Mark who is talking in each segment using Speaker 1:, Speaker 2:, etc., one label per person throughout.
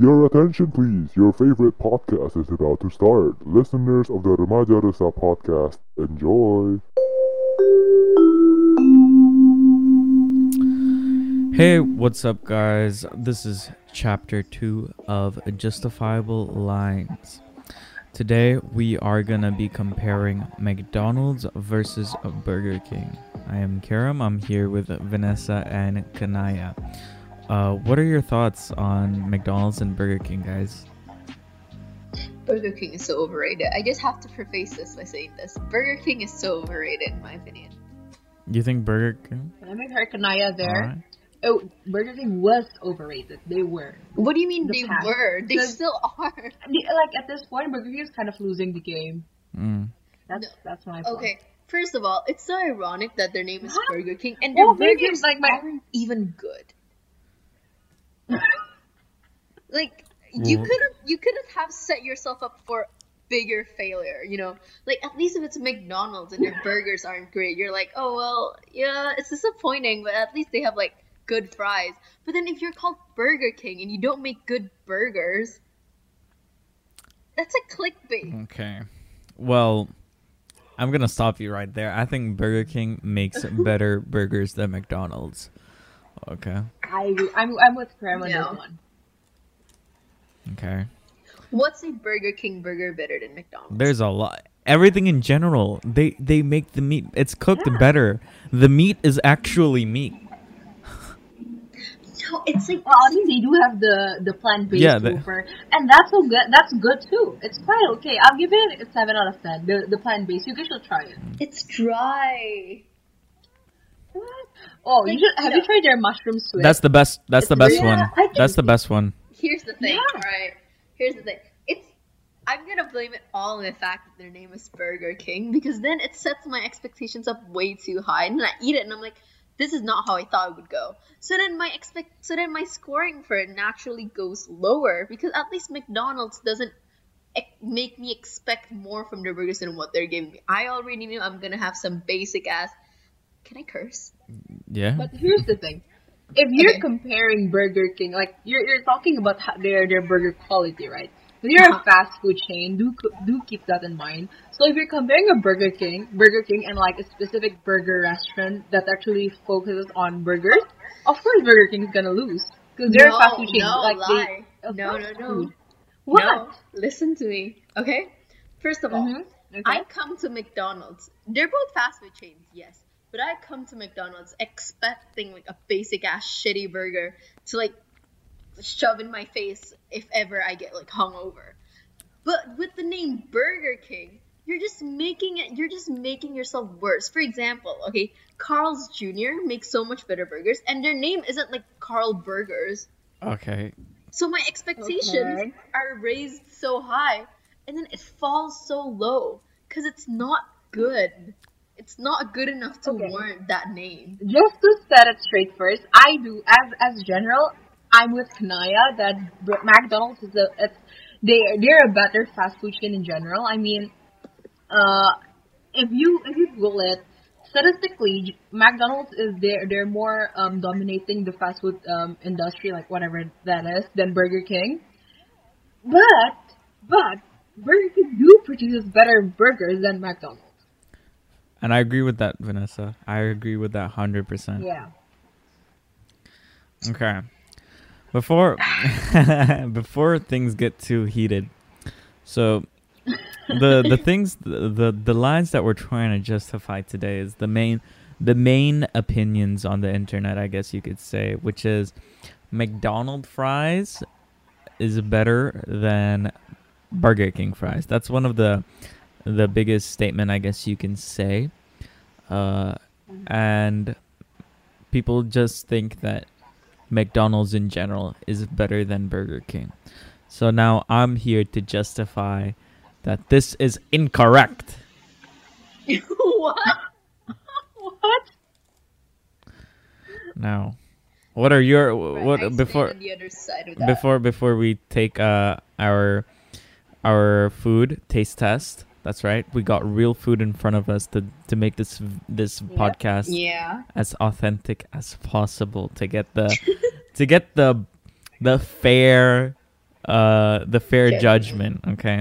Speaker 1: Your attention, please. Your favorite podcast is about to start. Listeners of the Remaja Resa podcast, enjoy.
Speaker 2: Hey, what's up, guys? This is chapter two of Justifiable Lines. Today, we are gonna be comparing McDonald's versus Burger King. I am Karam. I'm here with Vanessa and Kanaya. Uh, what are your thoughts on McDonald's and Burger King, guys?
Speaker 3: Burger King is so overrated. I just have to preface this by saying this. Burger King is so overrated, in my opinion.
Speaker 2: You think Burger King?
Speaker 4: Let me hear Kanaya there.
Speaker 2: Alright.
Speaker 4: Oh, Burger King was overrated. They were.
Speaker 3: What do you mean
Speaker 4: The
Speaker 3: they
Speaker 4: past.
Speaker 3: were? They still are.
Speaker 4: Like at this point, Burger King is kind of losing the game.
Speaker 2: Mm.
Speaker 4: That's
Speaker 3: No.
Speaker 4: that's my point.
Speaker 3: Okay, first of all, it's so ironic that their name is
Speaker 4: Huh?
Speaker 3: Burger King and their
Speaker 4: Burger
Speaker 3: burgers
Speaker 4: King's like my-
Speaker 3: aren't even good. like you
Speaker 2: Mhm.
Speaker 3: couldn't you couldn't have set yourself up for bigger failure, you know? Like at least if it's McDonald's and their burgers aren't great, you're like, oh well, yeah, it's disappointing, but at least they have like good fries. But then if you're called Burger King and you don't make good burgers, that's a clickbait.
Speaker 2: Okay. Well, I'm gonna stop you right there. I think Burger King makes better burgers than McDonald's. Okay.
Speaker 4: I agree. I'm I'm with Graham on
Speaker 3: No.
Speaker 4: this one.
Speaker 2: Okay.
Speaker 3: What's a Burger King burger better than McDonald's?
Speaker 2: There's a lot. Everything in general, they they make the meat. It's cooked better. The meat is actually meat.
Speaker 3: No, it's like
Speaker 4: Well, I mean, they do have the the plant based
Speaker 2: Yeah, the-
Speaker 4: and that's so good. That's good too. It's quite okay. I'll give it a seven out of ten. The the plant based. You guys should try it.
Speaker 3: it's dry.
Speaker 4: Oh, you should. Have
Speaker 3: no.
Speaker 4: you tried their mushroom Swiss?
Speaker 2: That's the best. That's the best
Speaker 4: Yeah,
Speaker 2: one.
Speaker 4: I think-
Speaker 2: That's the best one.
Speaker 3: Here's the thing,
Speaker 4: Yeah.
Speaker 3: alright? Here's the thing. It's I'm gonna blame it all on the fact that their name is Burger King because then it sets my expectations up way too high, and then I eat it and I'm like, this is not how I thought it would go. So then my expect, so then my scoring for it naturally goes lower because at least McDonald's doesn't make me expect more from their burgers than what they're giving me. I already knew I'm gonna have some basic ass. Can I curse?
Speaker 2: Yeah.
Speaker 4: But here's the thing: if you're
Speaker 3: Okay.
Speaker 4: comparing Burger King, like you're you're talking about ho- their their burger quality, right? If you're a
Speaker 3: Uh-huh.
Speaker 4: fast food chain, do do keep that in mind. So if you're comparing a Burger King, Burger King, and like a specific burger restaurant that actually focuses on burgers, of course Burger King is gonna lose because they're a fast food chain.
Speaker 3: No,
Speaker 4: like
Speaker 3: lie.
Speaker 4: they, a
Speaker 3: no, no, no.
Speaker 4: food. What?
Speaker 3: No, listen to me. Okay? First of all,
Speaker 4: Mhm. Okay.
Speaker 3: I come to McDonald's. They're both fast food chains, yes. But I come to McDonald's expecting like a basic ass shitty burger to like shove in my face if ever I get like hungover. But with the name Burger King, you're just making it you're just making yourself worse. For example, okay, Carl's Jr. makes so much better burgers and their name isn't like Carl Burgers.
Speaker 2: Okay.
Speaker 3: So my expectations
Speaker 4: Okay.
Speaker 3: are raised so high, and then it falls so low because it's not good. It's not good enough to
Speaker 4: Okay.
Speaker 3: warrant that name.
Speaker 4: just to set it straight first, I do as as general. I'm with Kanaya that McDonald's is a it's they they're a better fast food chain in general. I mean, uh, if you if you Google it, statistically, McDonald's is they're they're more um dominating the fast food um industry like whatever that is than Burger King. But but Burger King do produce better burgers than McDonald's.
Speaker 2: And I agree with that, Vanessa. I agree with that hundred percent.
Speaker 4: Yeah.
Speaker 2: Okay. Before before things get too heated, so the the things the, the the lines that we're trying to justify today is the main the main opinions on the internet, I guess you could say, which is McDonald fries is better than Burger King fries. That's one of the the biggest statement I guess you can say. Uh, and people just think that McDonald's in general is better than Burger King. So now I'm here to justify that this is incorrect.
Speaker 3: what?
Speaker 4: What?
Speaker 2: Now, what are your what
Speaker 3: stand
Speaker 2: before
Speaker 3: the other side of that.
Speaker 2: before before we take uh our our food taste test? That's right. We got real food in front of us to to make this this podcast
Speaker 3: yeah.
Speaker 2: as authentic as possible to get the to get the the fair uh the fair
Speaker 3: Okay.
Speaker 2: judgment. Okay.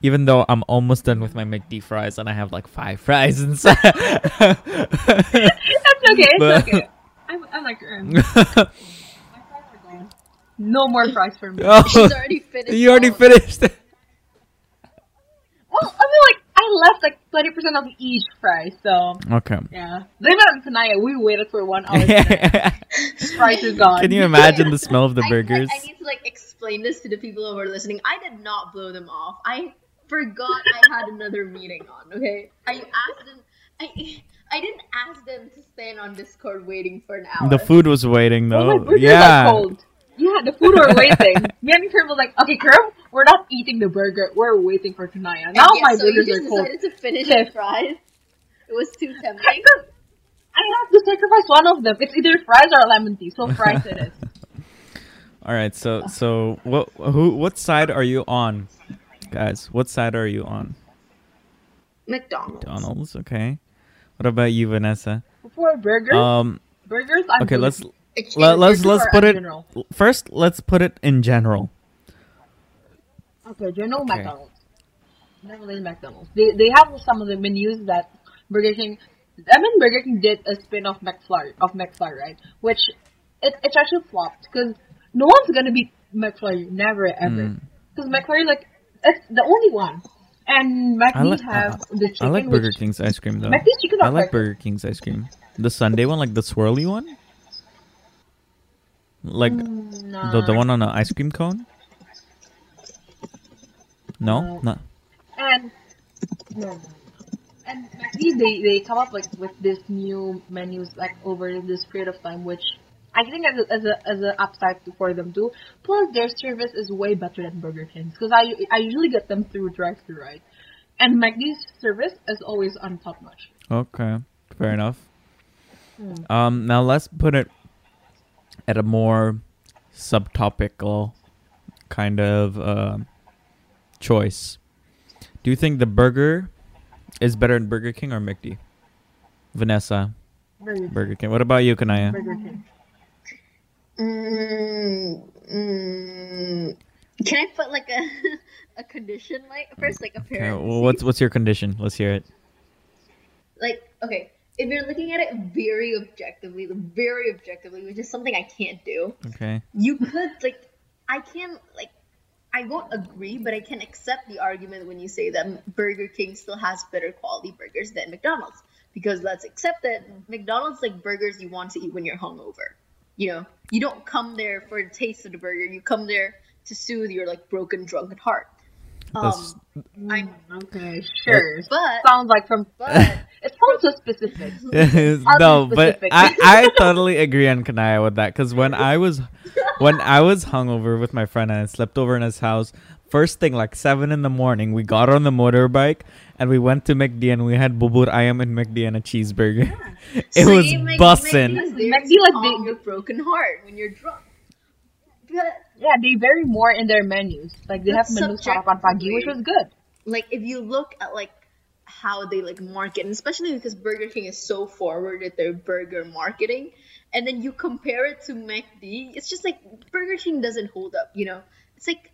Speaker 2: Even though I'm almost done with my McD fries and I have like five fries inside.
Speaker 4: That's okay. It's
Speaker 2: But-
Speaker 4: okay. I'm, I'm like, my fries are gone. no more fries for me.
Speaker 2: oh,
Speaker 3: She's already finished.
Speaker 2: you already finished. It.
Speaker 4: Well, I mean, like, I left like 20% of each fry, so
Speaker 2: Okay.
Speaker 4: yeah. Blame it on We waited for one hour. fries is gone.
Speaker 2: Can you imagine the smell of the
Speaker 3: I, feel like
Speaker 2: burgers?
Speaker 3: I need to like explain this to the people who are listening. I did not blow them off. I forgot I had another meeting on. Okay, I asked them. I I didn't ask them to stand on Discord waiting for an hour.
Speaker 2: The food was waiting
Speaker 4: Oh,
Speaker 2: though.
Speaker 4: my
Speaker 2: yeah.
Speaker 4: are cold. Yeah, the food were waiting. Me and Kerm was like, okay, Kerm, we're not eating the burger. We're waiting for Kanaya.
Speaker 3: And
Speaker 4: Now
Speaker 3: yeah,
Speaker 4: my
Speaker 3: so you
Speaker 4: burgers
Speaker 3: just
Speaker 4: are cold.
Speaker 3: decided to finish the fries. It was too
Speaker 4: I
Speaker 3: tempting.
Speaker 4: could- I have to sacrifice one of them. It's either fries or lemon tea. So fries it is.
Speaker 2: All right. So so what who what side are you on, guys? What side are you on?
Speaker 3: McDonald's.
Speaker 2: Donald's. Okay. What about you, Vanessa?
Speaker 4: For burgers,
Speaker 2: Um.
Speaker 4: burgers. I'm
Speaker 2: Okay. Let's
Speaker 3: Exchange
Speaker 2: let, let's
Speaker 4: burger
Speaker 2: let's put
Speaker 4: in
Speaker 2: it
Speaker 4: general?
Speaker 2: first. Let's put it in general.
Speaker 4: Okay, general
Speaker 2: Okay.
Speaker 4: McDonald's. Definitely McDonald's. They they have some of the menus that Burger King. I mean, Burger King did a spin off McFlurry of McFlurry, right? Which it it's actually flopped because no one's gonna beat McFlurry, never ever.
Speaker 2: Mm.
Speaker 4: Because McFlurry like it's the only one, and
Speaker 2: I
Speaker 4: McDee's
Speaker 2: like-
Speaker 4: have the chicken.
Speaker 2: I like Burger
Speaker 4: which,
Speaker 2: King's ice cream though.
Speaker 4: McDee's chicken.
Speaker 2: I like. Burger King's ice cream. The sundae one, like the swirly one. Like
Speaker 4: Mm,
Speaker 2: the the one on an ice cream cone. No,
Speaker 4: No.
Speaker 2: no.
Speaker 4: And no, and McD they they come up like with this new menus like over this period of time, which I think as a, as a as a upside for them too. Plus their service is way better than Burger King's because I I usually get them through drive-through right, and McD's service is always on top notch.
Speaker 2: Okay, fair enough.
Speaker 4: Hmm.
Speaker 2: Um, now let's put it at a more subtopical kind of uh, choice. Do you think the burger is better than Burger King or McD? Vanessa,
Speaker 4: Burger,
Speaker 2: Burger King. What about you, Kanaya?
Speaker 4: Burger King.
Speaker 3: Mm, mm, can I put like a a condition like first like a
Speaker 2: Okay,
Speaker 3: pair?
Speaker 2: well, what's what's your condition? Let's hear it.
Speaker 3: like okay if you're looking at it very objectively very objectively which is something i can't do
Speaker 2: Okay.
Speaker 3: you could like i can like i won't agree but i can accept the argument when you say that burger king still has better quality burgers than mcdonald's because let's accept that mcdonald's like burgers you want to eat when you're hungover. You know you don't come there for the taste of the burger. You come there to soothe your like broken drunken heart
Speaker 2: That's-
Speaker 3: um i'm
Speaker 4: Okay, sure.
Speaker 3: but
Speaker 4: Sounds like from
Speaker 3: but
Speaker 4: it sounds so specific.
Speaker 2: no,
Speaker 4: be
Speaker 2: but. I, I totally agree on Kanaya with that because when I was when I was hungover with my friend and I slept over in his house, first thing like seven in the morning, we got on the motorbike and we went to McD and we had bubur ayam and McD and a cheeseburger. it was
Speaker 3: See, Mc-
Speaker 2: bussin'.
Speaker 3: McD is
Speaker 4: McD, like,
Speaker 3: calm
Speaker 4: they-
Speaker 3: your broken heart when you're drunk. But
Speaker 4: Yeah, they vary more in their menus. Like they have
Speaker 3: That's
Speaker 4: menus sarapan pagi, which was good.
Speaker 3: like if you look at like how they like market, and especially because Burger King is so forward at their burger marketing, and then you compare it to McD, it's just like Burger King doesn't hold up. You know, it's like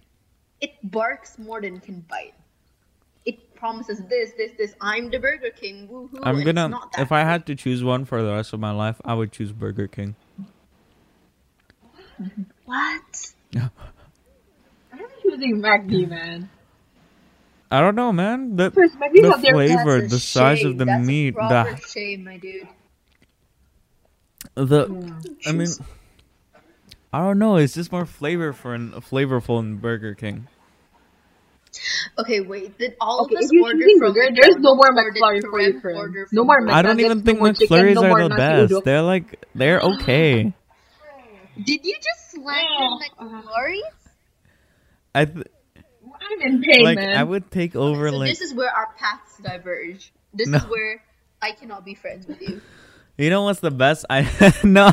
Speaker 3: it barks more than can bite. It promises this, this, this. I'm the Burger King. Woohoo!
Speaker 2: I'm gonna
Speaker 3: It's not that
Speaker 2: if I had to choose one for the rest of my life, I would choose Burger King.
Speaker 3: what?
Speaker 4: I'm choosing McD, man.
Speaker 2: I don't know, man. The
Speaker 4: First,
Speaker 2: the flavor,
Speaker 3: That's a
Speaker 2: the size of the
Speaker 3: That's
Speaker 2: meat,
Speaker 3: proper
Speaker 2: the
Speaker 3: shame, my dude.
Speaker 2: the
Speaker 4: Yeah.
Speaker 2: I mean, I don't know. It's just more flavorful and flavorful in Burger King.
Speaker 3: Okay, wait. Did all
Speaker 4: Okay,
Speaker 3: of us
Speaker 4: if you're
Speaker 3: order from
Speaker 4: burger, there's no more
Speaker 3: McDonald's or did
Speaker 4: McFlurry for you,
Speaker 3: Karim
Speaker 4: Karim. No more
Speaker 3: Burger
Speaker 2: I don't even think
Speaker 4: more chicken,
Speaker 2: McFlurries
Speaker 4: no
Speaker 2: are the best. They're like they're okay.
Speaker 3: Did you just slander
Speaker 4: Oh.
Speaker 3: McFlurries?
Speaker 2: I th-
Speaker 4: I'm in pain,
Speaker 2: like
Speaker 4: man.
Speaker 2: I would take over
Speaker 3: so
Speaker 2: like
Speaker 3: this is where our paths diverge. This
Speaker 2: No.
Speaker 3: is where I cannot be friends with you.
Speaker 2: you know what's the best I no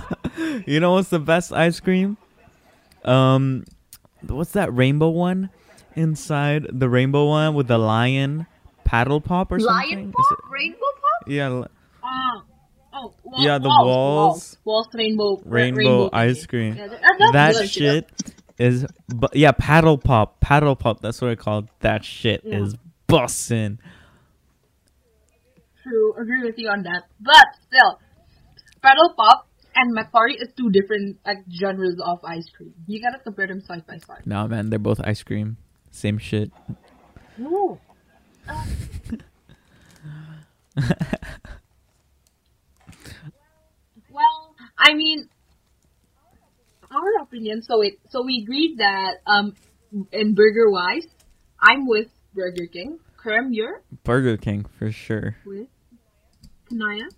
Speaker 2: you know what's the best ice cream? Um, what's that rainbow one? Inside the rainbow one with the lion paddle pop or something?
Speaker 3: Lion pop, rainbow pop.
Speaker 2: yeah, li-
Speaker 4: Ah, oh, wall-
Speaker 2: Yeah, the
Speaker 4: walls,
Speaker 2: walls.
Speaker 4: walls, rainbow, uh,
Speaker 2: rainbow,
Speaker 4: rainbow
Speaker 2: ice cream.
Speaker 4: Yeah, that, that's
Speaker 2: that
Speaker 4: good.
Speaker 2: shit is bu- yeah paddle pop paddle pop that's what I call that shit
Speaker 4: Yeah.
Speaker 2: is bussin'.
Speaker 4: True, agree with you on that. But still, Paddle Pop and McFlurry is two different like genres of ice cream. You gotta compare them side by side.
Speaker 2: No man, they're both ice cream, same shit.
Speaker 4: No. well, I mean, our opinion. So it. So we agreed that um, in burger wise, I'm with Burger King. Krem, you're
Speaker 2: Burger King for sure.
Speaker 4: with Kanaya.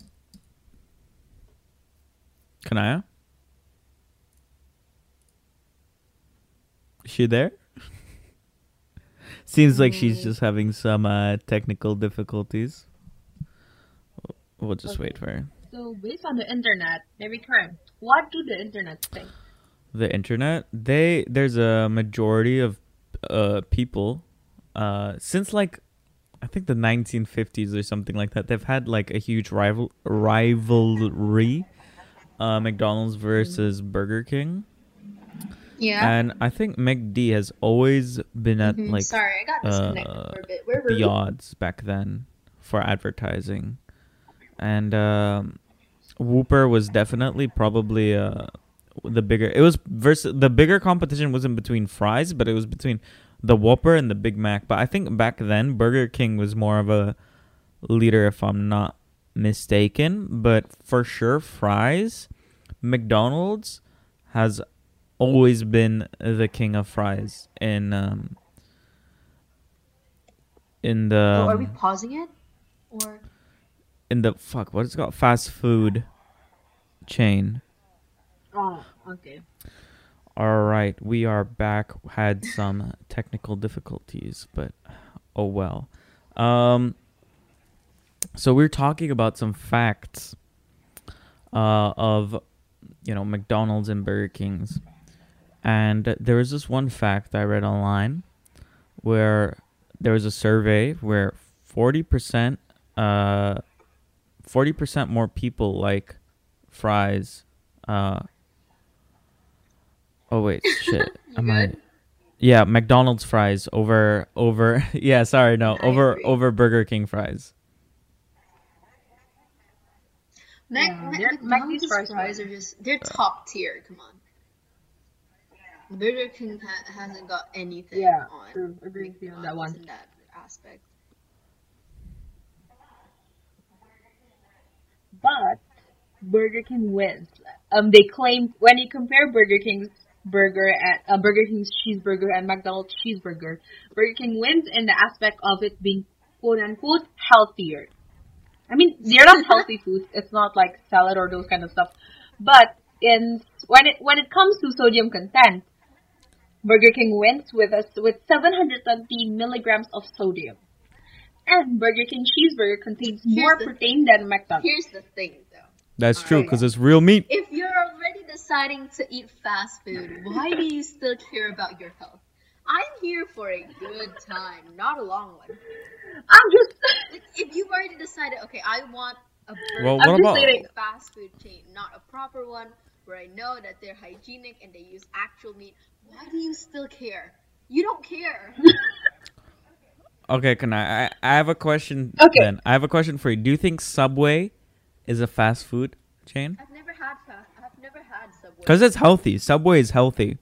Speaker 2: Kanaya? Is she there? Seems like she's just having some uh, technical difficulties. We'll just wait for her.
Speaker 4: So based on the internet, maybe Krem, what do the internet think?
Speaker 2: The internet, they there's a majority of uh, people uh, since like I think the 1950s or something like that. They've had like a huge rival rivalry, uh, McDonald's versus Burger King.
Speaker 3: Yeah.
Speaker 2: And I think McD has always been at
Speaker 3: Mhm.
Speaker 2: like
Speaker 3: Sorry, I got disconnected
Speaker 2: uh,
Speaker 3: for a bit. Where were
Speaker 2: the
Speaker 3: we?
Speaker 2: odds back then for advertising. And um, Whopper was definitely probably uh, the bigger. It was versus the bigger competition wasn't between fries, but it was between the Whopper and the Big Mac. But I think back then Burger King was more of a leader, if I'm not mistaken. But for sure, fries, McDonald's has always been the king of fries in um in the
Speaker 3: oh, are we
Speaker 2: um,
Speaker 3: pausing it? Or
Speaker 2: in the fuck what is it called fast food chain.
Speaker 4: Oh, okay.
Speaker 2: All right, we are back. Had some technical difficulties, but oh well. Um, so we're talking about some facts uh, of you know McDonald's and Burger King's, and there was this one fact I read online where there was a survey where forty percent, uh, forty percent more people like fries. Uh, oh wait, shit. Am I? Yeah, McDonald's fries over over. Yeah, sorry, no,
Speaker 3: I
Speaker 2: over
Speaker 3: agree.
Speaker 2: over Burger King fries.
Speaker 3: Mac,
Speaker 4: Yeah,
Speaker 3: Mac, McDonald's
Speaker 4: fries
Speaker 3: fries
Speaker 4: are-
Speaker 3: are just they're top tier. Come on. Burger King ha- hasn't got anything
Speaker 4: Yeah,
Speaker 3: on.
Speaker 4: true. Agree with you on that one.
Speaker 3: In that aspect.
Speaker 4: But Burger King wins. Um, they claim when you compare Burger King's burger at uh, Burger King's cheeseburger and McDonald's cheeseburger, Burger King wins in the aspect of it being quote unquote healthier. I mean, they're not healthy foods. It's not like salad or those kind of stuff. But in when it when it comes to sodium content, Burger King wins with us with 720 milligrams of sodium. And Burger King cheeseburger contains
Speaker 3: Here's
Speaker 4: more
Speaker 3: the
Speaker 4: protein than McDonald's.
Speaker 3: Here's the thing, though.
Speaker 2: That's true
Speaker 3: Alright.
Speaker 2: because it's real meat.
Speaker 3: If you're already deciding to eat fast food, why do you still care about your health? I'm here for a good time, not a long one.
Speaker 4: I'm just
Speaker 3: Like, if you've already decided, okay, I want a burger
Speaker 2: Well,
Speaker 4: I'm
Speaker 2: what
Speaker 4: just
Speaker 2: about
Speaker 3: fast food chain, not a proper one where I know that they're hygienic and they use actual meat, why do you still care? You don't care.
Speaker 2: okay? Can I? I, I have a question.
Speaker 4: Okay.
Speaker 2: Then I have a question for you. Do you think Subway is a fast food chain?
Speaker 3: I've never had fast. I've never had Subway.
Speaker 2: Because it's healthy. Subway is healthy.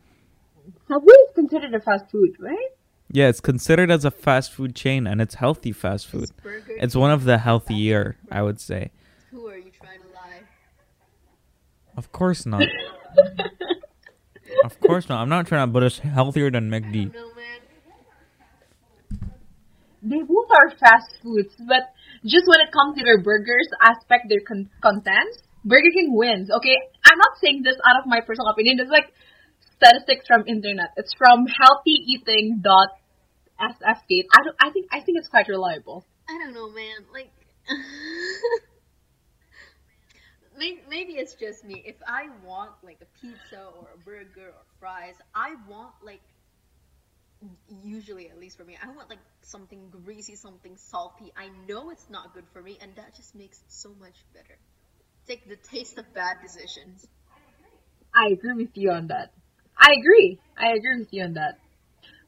Speaker 4: Subway is considered a fast food, right?
Speaker 2: Yeah, it's considered as a fast food chain, and it's healthy fast food.
Speaker 3: Is Burger
Speaker 2: It's one of the healthier. I would say.
Speaker 3: Who are you trying to lie?
Speaker 2: Of course not. of course not. I'm not trying to, but it's healthier than
Speaker 3: I
Speaker 2: McD.
Speaker 4: They both are fast foods, but just when it comes to their burgers aspect, their con- contents, Burger King wins. Okay, I'm not saying this out of my personal opinion. It's like statistics from internet. It's from healthyeating.sfgate. I don't. I think. I think it's quite reliable.
Speaker 3: I don't know, man. Like, maybe it's just me. If I want like a pizza or a burger or fries, I want like, usually at least for me, I want like something greasy, something salty. I know it's not good for me, and that just makes it so much better. Take the taste of bad decisions.
Speaker 4: I agree with you on that. I I agree. I agree with you on that.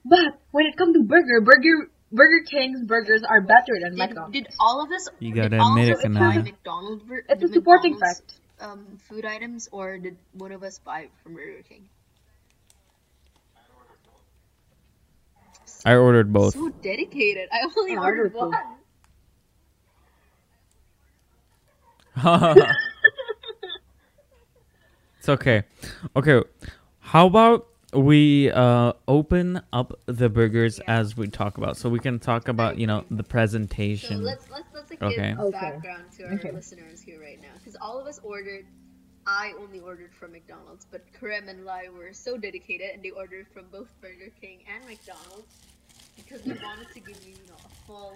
Speaker 4: But when it comes to burger, burger Burger King's burgers are better than
Speaker 3: Did,
Speaker 4: McDonald's.
Speaker 3: did all of us?
Speaker 2: You gotta
Speaker 3: all
Speaker 2: admit
Speaker 3: of
Speaker 2: it,
Speaker 3: us
Speaker 2: Kanaya.
Speaker 3: McDonald's?
Speaker 4: It's a supporting
Speaker 3: McDonald's,
Speaker 4: fact.
Speaker 3: Um, food items, or did one of us buy from Burger King?
Speaker 2: I ordered both.
Speaker 3: So dedicated. I only
Speaker 4: I
Speaker 3: ordered
Speaker 4: ordered
Speaker 3: one.
Speaker 4: both.
Speaker 2: it's okay. Okay. How about we uh open up the burgers
Speaker 3: Yeah.
Speaker 2: as we talk about so we can talk about, you know, the presentation.
Speaker 3: So let's let's let's like,
Speaker 2: Okay.
Speaker 3: give
Speaker 4: Okay.
Speaker 3: background to our
Speaker 4: Okay.
Speaker 3: listeners here right now, because all of us ordered. I only ordered from McDonald's, but Karem and Lai were so dedicated, and they ordered from both Burger King and McDonald's because we wanted to give you, you know, a full,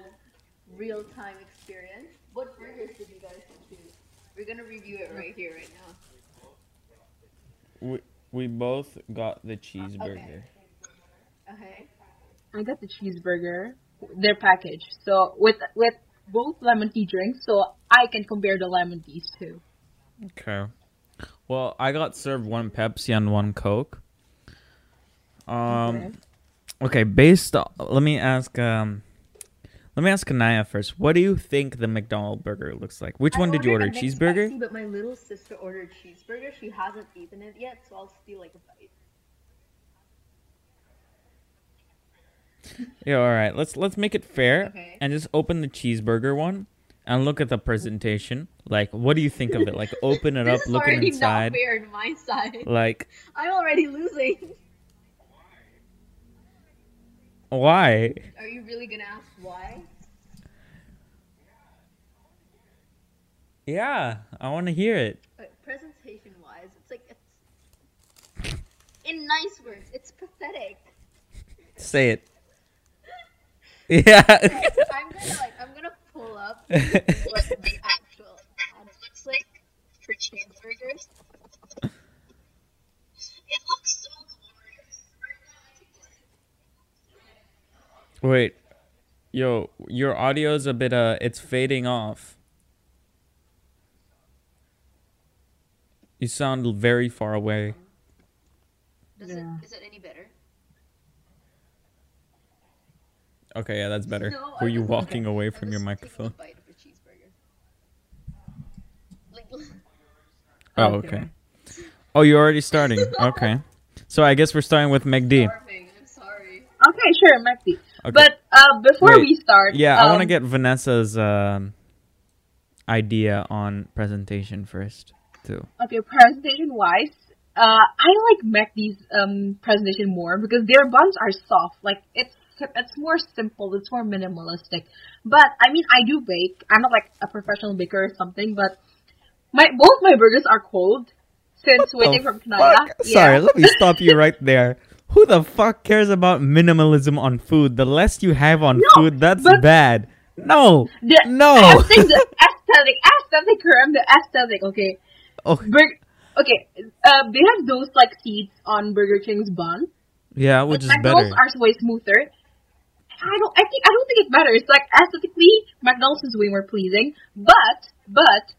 Speaker 3: real-time experience. What burgers did you guys choose? We're gonna review it right here, right now.
Speaker 2: we, we both got the cheeseburger.
Speaker 3: Okay.
Speaker 4: I got the cheeseburger, their package. So with with both lemon tea drinks, so I can compare the lemon teas too.
Speaker 2: Okay. Well, I got served one Pepsi and one Coke. Um
Speaker 4: Okay.
Speaker 2: okay, based o- let me ask um let me ask Kanaya first. What do you think the McDonald burger looks like? Which one did you order? Cheeseburger?
Speaker 3: but my little sister ordered cheeseburger. She hasn't eaten it yet, so I'll steal like a bite.
Speaker 2: Yeah, all right. Let's let's make it fair
Speaker 3: Okay.
Speaker 2: and just open the cheeseburger one and look at the presentation. Like, what do you think of it? Like, open it up, looking
Speaker 3: already
Speaker 2: inside.
Speaker 3: not fair on my side.
Speaker 2: Like,
Speaker 3: I'm already losing.
Speaker 2: why?
Speaker 3: Are you really gonna ask why?
Speaker 2: Yeah, I want to hear it.
Speaker 3: Uh, presentation wise, it's like it's in nice words, it's pathetic.
Speaker 2: Say it. Yeah.
Speaker 3: I'm gonna like I'm gonna pull up what the actual ad looks like for cheeseburgers. It looks so glorious.
Speaker 2: Wait. Yo, your audio's a bit uh it's fading off. You sound very far away.
Speaker 3: Does
Speaker 4: Yeah.
Speaker 3: it is it any better?
Speaker 2: Okay, yeah, that's better.
Speaker 3: No,
Speaker 2: Were
Speaker 3: I
Speaker 2: you walking away from your microphone?
Speaker 3: bite of a cheeseburger. Like
Speaker 2: Oh,
Speaker 4: Okay.
Speaker 2: okay. Oh, you're already starting. Okay. So I guess we're starting with McD.
Speaker 3: I'm sorry.
Speaker 4: Okay, sure, McD.
Speaker 2: Okay.
Speaker 4: But uh, before
Speaker 2: Wait.
Speaker 4: we start,
Speaker 2: Yeah, I want to
Speaker 4: um,
Speaker 2: get Vanessa's um, idea on presentation first, too.
Speaker 4: Okay, presentation wise, uh, I like McD's um presentation more because their buns are soft. Like it's it's more simple. It's more minimalistic. But I mean, I do bake. I'm not like a professional baker or something. But my both my burgers are cold since waiting from Kanaya.
Speaker 2: fuck? Sorry, let me stop you right there. Who the fuck cares about minimalism on food? The less you have on
Speaker 4: No,
Speaker 2: food, that's bad. No,
Speaker 4: The,
Speaker 2: no.
Speaker 4: I'm saying the aesthetic, aesthetic, I'm the aesthetic. Okay,
Speaker 2: Oh,
Speaker 4: Bur- okay. Uh, they have those like seeds on Burger King's bun.
Speaker 2: yeah, which
Speaker 4: But
Speaker 2: is
Speaker 4: McDonald's
Speaker 2: better.
Speaker 4: are way smoother. I don't. I think. I don't think it's better. It's like aesthetically, McDonald's is way more pleasing. But but.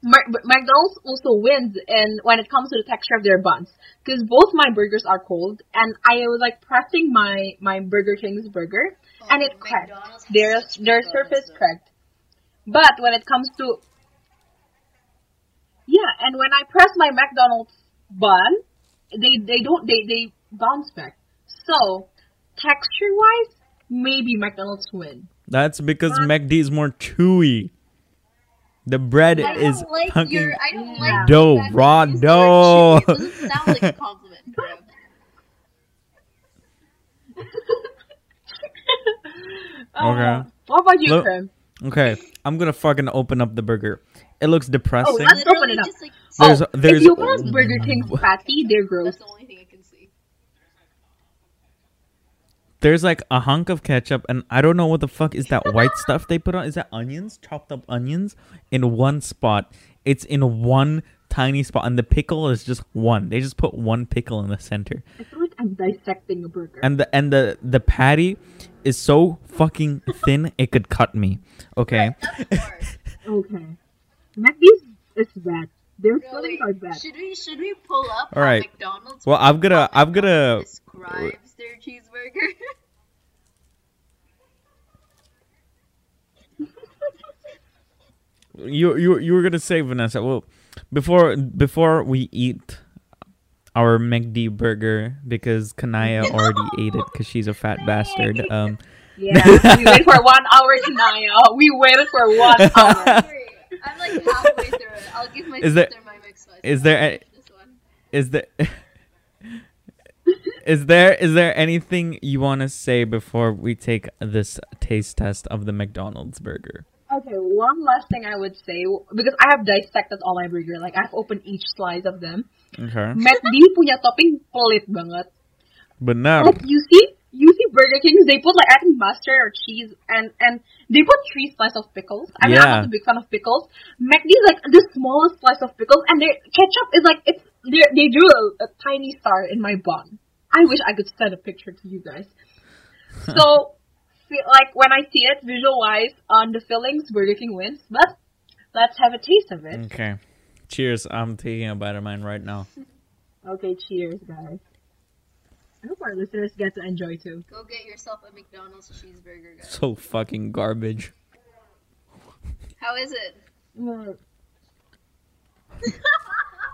Speaker 4: McDonald's also wins in when it comes to the texture of their buns because both my burgers are cold and I was like pressing my my Burger King's burger and it cracked.
Speaker 3: Oh,
Speaker 4: Their their surface cracked. But when it comes to yeah, and when I press my McDonald's bun, they they don't they they bounce back. So texture wise, maybe McDonald's win.
Speaker 2: That's because
Speaker 4: Uh,
Speaker 2: McD is more chewy. The bread
Speaker 3: I
Speaker 2: is
Speaker 3: don't like
Speaker 2: fucking
Speaker 3: your. I don't
Speaker 4: Yeah.
Speaker 3: like
Speaker 2: Dough,
Speaker 3: that
Speaker 2: raw
Speaker 3: you use the word
Speaker 2: dough.
Speaker 3: chewy. It doesn't sound like a compliment. Graham.
Speaker 4: Uh, what about you,
Speaker 2: Look-
Speaker 4: Krim?
Speaker 2: Okay, I'm gonna fucking open up the burger. It looks depressing.
Speaker 4: let's open
Speaker 3: Literally
Speaker 4: it up.
Speaker 3: like
Speaker 2: There's-
Speaker 4: oh,
Speaker 2: there's-
Speaker 4: if you want Burger King's patty, they're gross.
Speaker 3: that's the only thing I can see.
Speaker 2: There's like a hunk of ketchup, and I don't know what the fuck is that white stuff they put on. Is that onions? Chopped up onions in one spot. It's in one tiny spot, and the pickle is just one. They just put one pickle in the center,
Speaker 4: I feel like I'm dissecting a burger.
Speaker 2: and the and the the patty is so fucking thin it could cut me. Okay,
Speaker 4: okay, McD's is bad. Their
Speaker 3: No,
Speaker 4: fillings are bad.
Speaker 3: Should we should we pull up
Speaker 2: All right.
Speaker 3: McDonald's?
Speaker 2: Well, I'm gonna-
Speaker 3: how
Speaker 2: I'm gonna-
Speaker 3: Describes their cheeseburger.
Speaker 2: You you you were gonna say Vanessa. Well, before before we eat our McD burger because Kanaya already ate it because she's a fat bastard. Um,
Speaker 4: Yeah, we wait for one hour, Kanaya. We waited for one hour.
Speaker 3: I'm like halfway through it. I'll give my
Speaker 2: Is
Speaker 3: sister
Speaker 2: there-
Speaker 3: my
Speaker 2: is there a- is there is there is there anything you want to say before we take this taste test of the McDonald's burger?
Speaker 4: Okay, one last thing I would say because I have dissected all my burger. Like I've opened each slice of them.
Speaker 2: Okay,
Speaker 4: McD punya topping pelit banget.
Speaker 2: benar.
Speaker 4: Like you see, you see Burger Kings, they put like I think mustard or cheese, and and they put three slices of pickles. I mean, I'm not a big fan of pickles. McD's like the smallest slice of pickles, and their ketchup is like it's they they drew a, a tiny star in my bun. I wish I could send a picture to you guys. So, feel like when I see it visualize on the fillings, Burger King wins. But let's have a taste of it.
Speaker 2: Okay, cheers. I'm taking a bite of mine right now.
Speaker 4: Okay, cheers, guys. I hope our listeners get to enjoy too.
Speaker 3: Go get yourself a McDonald's cheeseburger, guys.
Speaker 2: So fucking garbage.
Speaker 3: How is it? Mm.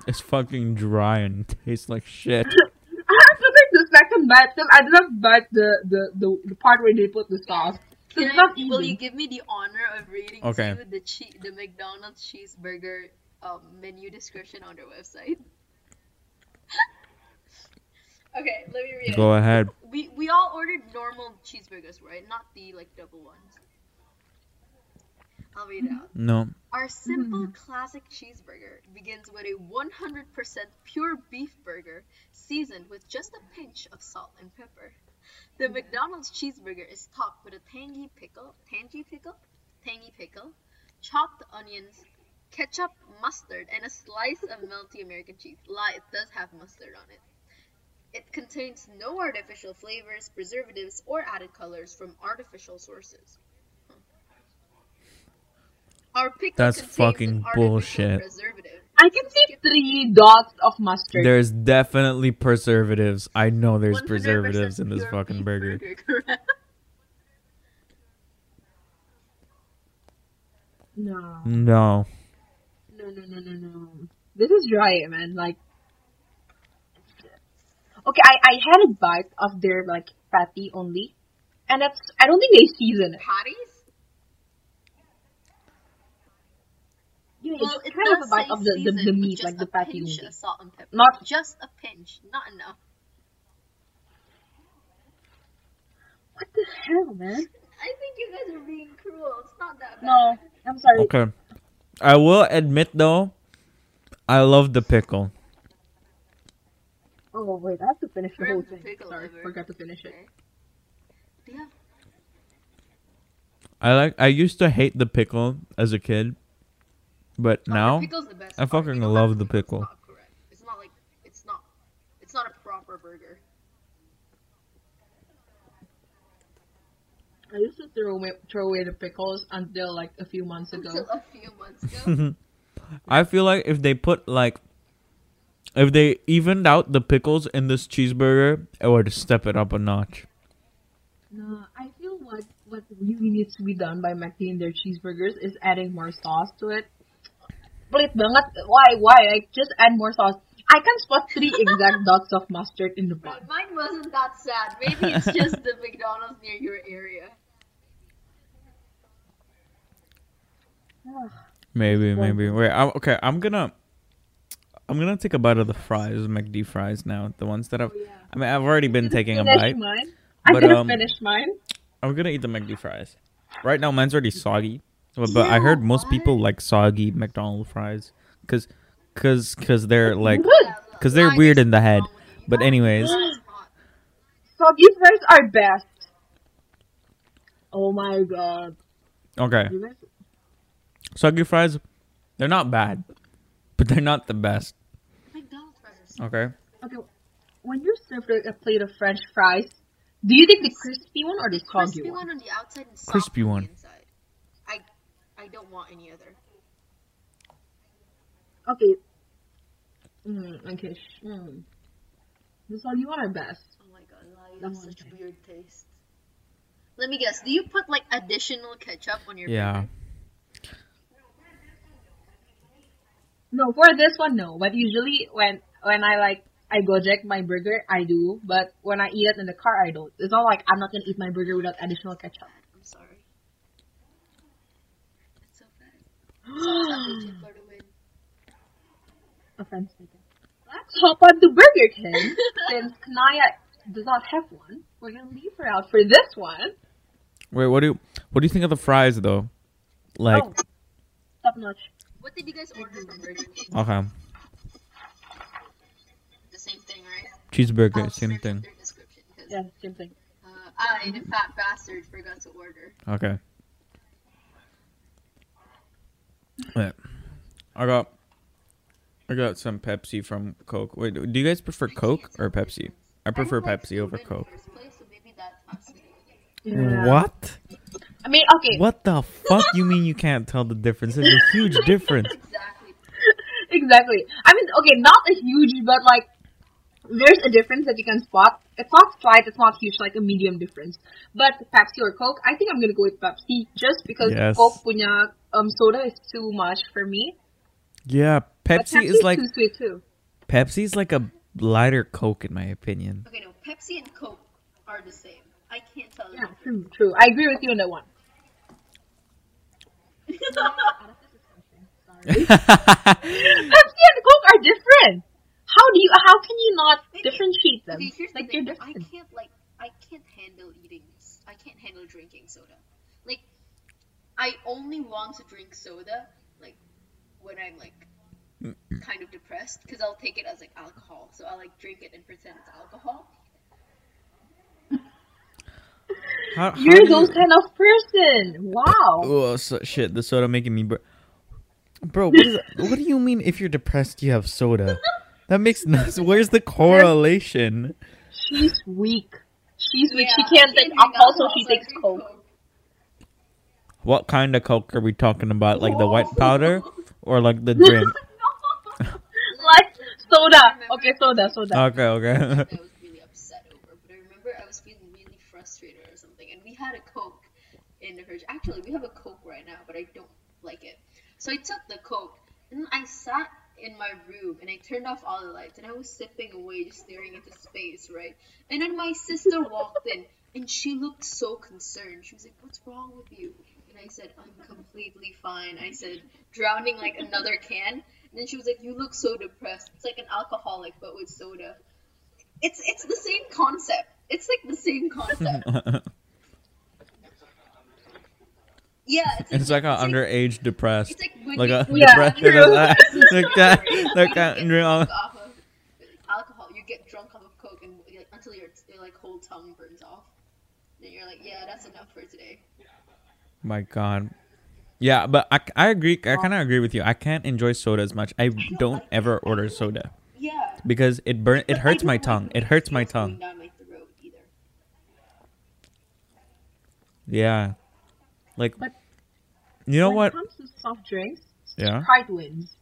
Speaker 2: It's fucking dry and tastes like shit.
Speaker 4: I have to take the second bite because I did not bite the, the, the, the part where they put the sauce. So
Speaker 3: Can
Speaker 4: it's
Speaker 3: I,
Speaker 4: not
Speaker 3: will you give me the honor of reading
Speaker 2: Okay.
Speaker 3: to you the che- the McDonald's cheeseburger um, menu description on their website? okay, let me read it.
Speaker 2: Go ahead.
Speaker 3: We we all ordered normal cheeseburgers, right? Not the like double ones. I'll read it out.
Speaker 2: No.
Speaker 3: Our simple mm-hmm. classic cheeseburger begins with a 100% pure beef burger seasoned with just a pinch of salt and pepper. The mm-hmm. McDonald's cheeseburger is topped with a tangy pickle, tangy pickle, tangy pickle, chopped onions, ketchup, mustard, and a slice of melty American cheese. Lie, it does have mustard on it. It contains no artificial flavors, preservatives, or added colors from artificial sources. Huh. Our pickle
Speaker 2: That's fucking bullshit.
Speaker 4: I can see three dots of mustard.
Speaker 2: There's definitely preservatives. I know there's preservatives in this fucking
Speaker 3: beef
Speaker 2: burger.
Speaker 4: no.
Speaker 2: No.
Speaker 4: No, no, no, no, no. This is dry, man. Like, okay, I, I had a bite of their like patty only, and that's I don't think they season it.
Speaker 3: Patties?
Speaker 4: Yeah,
Speaker 3: Well,
Speaker 4: it's
Speaker 3: it
Speaker 4: kind of a bite of the, the, the meat, like the
Speaker 3: a
Speaker 4: patty
Speaker 3: pinch
Speaker 4: only.
Speaker 3: of salt and pepper.
Speaker 4: Not-
Speaker 3: just a pinch, not enough.
Speaker 4: What the hell, man?
Speaker 3: I think you guys are being cruel. It's not that bad.
Speaker 4: No, I'm sorry.
Speaker 2: Okay. I will admit though, I love the pickle.
Speaker 4: Oh wait, I have to finish the whole
Speaker 3: the
Speaker 4: thing.
Speaker 3: pickle
Speaker 4: Sorry,
Speaker 3: over.
Speaker 4: forgot to finish it.
Speaker 3: Yeah.
Speaker 2: I like. I used to hate the pickle as a kid, but
Speaker 3: Oh,
Speaker 2: now
Speaker 3: the the best
Speaker 2: I fucking
Speaker 3: You
Speaker 2: love the
Speaker 3: to- it's
Speaker 2: pickle.
Speaker 3: not. It's not like it's not. It's not a proper burger.
Speaker 4: I used to throw away, throw away the pickles until like a few months ago.
Speaker 3: Until
Speaker 4: ago.
Speaker 3: a few months ago.
Speaker 2: I feel like if they put like, if they evened out the pickles in this cheeseburger, it would step it up a notch.
Speaker 4: No, I feel what what really needs to be done by McD in their cheeseburgers is adding more sauce to it. Pelit banget. Why? Why? Like just add more sauce. I can spot three exact dots of mustard in the bun.
Speaker 3: But mine wasn't that sad. Maybe it's just the McDonald's near your area.
Speaker 2: Maybe, maybe. Wait, I'm, okay. I'm gonna, I'm gonna take a bite of the fries, McD fries now. The ones that I've, I mean, I've already been taking a bite.
Speaker 4: mine. I'm
Speaker 2: But,
Speaker 4: gonna
Speaker 2: um,
Speaker 4: finish mine.
Speaker 2: I'm gonna eat the McD fries. Right now, mine's already soggy. But, but I heard most people like soggy McDonald's fries, cause, cause, cause they're like, cause they're weird in the head.
Speaker 3: wrong with you?
Speaker 2: But anyways.
Speaker 4: Soggy fries are best. Oh my god.
Speaker 2: okay, soggy fries, they're not bad, but they're not the best.
Speaker 3: McDonald's fries
Speaker 2: Okay.
Speaker 4: Okay, when you're served a plate of French fries, do you take the crispy one or the soggy
Speaker 3: crispy
Speaker 4: one?
Speaker 3: one on the outside and soft
Speaker 2: Crispy one.
Speaker 3: I I don't want any other.
Speaker 4: Okay, Mm, okay. sh- Mm. This one you want our best.
Speaker 3: Oh my god, Lai, you have such
Speaker 4: okay.
Speaker 3: weird taste. Let me guess. Do you put like additional ketchup on your
Speaker 2: Yeah.
Speaker 3: burger?
Speaker 4: No, for this one, no. But usually when when I like I Gojek my burger, I do. But when I eat it in the car, I don't. It's not like I'm not gonna eat my burger without additional ketchup.
Speaker 3: I'm sorry. It's so bad. So sadly, Chip for the win.
Speaker 4: Offense taken. Let's hop on to Burger King. Since Kanaya does not have one, we're gonna leave her out for this one.
Speaker 2: Wait, what do you what do you think of the fries though? Like,
Speaker 4: oh, top notch.
Speaker 3: What did you guys order from Burger King?
Speaker 2: okay,
Speaker 3: The same thing, right?
Speaker 2: cheeseburger,
Speaker 3: I'll
Speaker 2: same thing.
Speaker 3: Their description 'cause,
Speaker 4: Yeah, same thing.
Speaker 3: uh, I, the fat bastard, forgot to order.
Speaker 2: Okay. Wait, I got I got some Pepsi from Coke. Wait, do you guys prefer Coke or Pepsi? I prefer Pepsi over
Speaker 3: soda in the
Speaker 2: Coke.
Speaker 3: first place, so maybe that has to do with it.
Speaker 4: Yeah.
Speaker 2: What?
Speaker 4: I mean, okay,
Speaker 2: What the fuck? You mean you can't tell the difference? There's a huge difference.
Speaker 3: Exactly.
Speaker 4: exactly. I mean, okay, not a huge, but like, there's a difference that you can spot. It's not slight, it's not huge, like a medium difference. But Pepsi or Coke, I think I'm gonna go with Pepsi just because
Speaker 2: Yes.
Speaker 4: Coke punya um soda is too much for me.
Speaker 2: Yeah,
Speaker 4: But
Speaker 2: Pepsi is like
Speaker 4: too sweet too.
Speaker 2: Pepsi is like a lighter Coke in my opinion.
Speaker 3: Okay, no, Pepsi and Coke are the same. I can't tell the
Speaker 4: Yeah,
Speaker 3: difference.
Speaker 4: true, true. I agree with you on that one. Pepsi and Coke are different. How do you? How can you not
Speaker 3: Maybe-
Speaker 4: differentiate them?
Speaker 3: Okay, here's the
Speaker 4: like they're
Speaker 3: thing. I can't like I can't handle eating. I can't handle drinking soda. Like I only want to drink soda like when I'm like kind of depressed because I'll take it as like alcohol. So I like drink it and pretend it's alcohol.
Speaker 2: How, how
Speaker 4: You're those
Speaker 2: you-
Speaker 4: kind of person. Wow.
Speaker 2: Oh so, shit! The soda making me, br- bro. What, is, what do you mean? If you're depressed, you have soda. That makes no. Where's the correlation?
Speaker 4: She's weak. She's weak.
Speaker 3: Yeah,
Speaker 4: she can't
Speaker 3: I
Speaker 4: take
Speaker 3: drink
Speaker 4: alcohol, so she takes Coke.
Speaker 2: What kind of Coke are we talking about? Like the white powder or like the drink?
Speaker 4: like soda. Okay, soda, soda.
Speaker 2: Okay, okay.
Speaker 3: I was really upset over, but I remember I was feeling really frustrated or something, and we had a Coke in the fridge. Actually, we have a Coke right now, but I don't like it. So I took the Coke, and I sat in my room, and I turned off all the lights, and I was sipping away, just staring into space, right? And then my sister walked in, and she looked so concerned. She was like, "What's wrong with you?" And I said, "I'm completely fine." I said, drowning like another can. And then she was like, "You look so depressed. It's like an alcoholic, but with soda." It's it's the same concept. It's like the same concept. Yeah, it's like,
Speaker 2: It's like an underage depressed.
Speaker 3: It's like when
Speaker 2: Like
Speaker 3: you,
Speaker 2: a
Speaker 4: Yeah,
Speaker 2: depressed.
Speaker 4: true.
Speaker 2: They can't. They
Speaker 3: when you get
Speaker 2: drink all-
Speaker 3: drunk off of alcohol. You get drunk off of coke and like, until your, your like whole tongue burns off. Then you're like, yeah, that's enough for today.
Speaker 2: My God. Yeah, but I, I agree. I kind of agree with you. I can't enjoy soda as much. I don't ever order soda
Speaker 3: Yeah.
Speaker 2: because it burn. It hurts my tongue. It hurts my tongue.
Speaker 3: Down my throat either.
Speaker 2: Yeah. Like,
Speaker 4: But
Speaker 2: you know
Speaker 4: when
Speaker 2: what?
Speaker 4: it comes to soft drinks,
Speaker 2: Yeah.
Speaker 4: Sprite wins.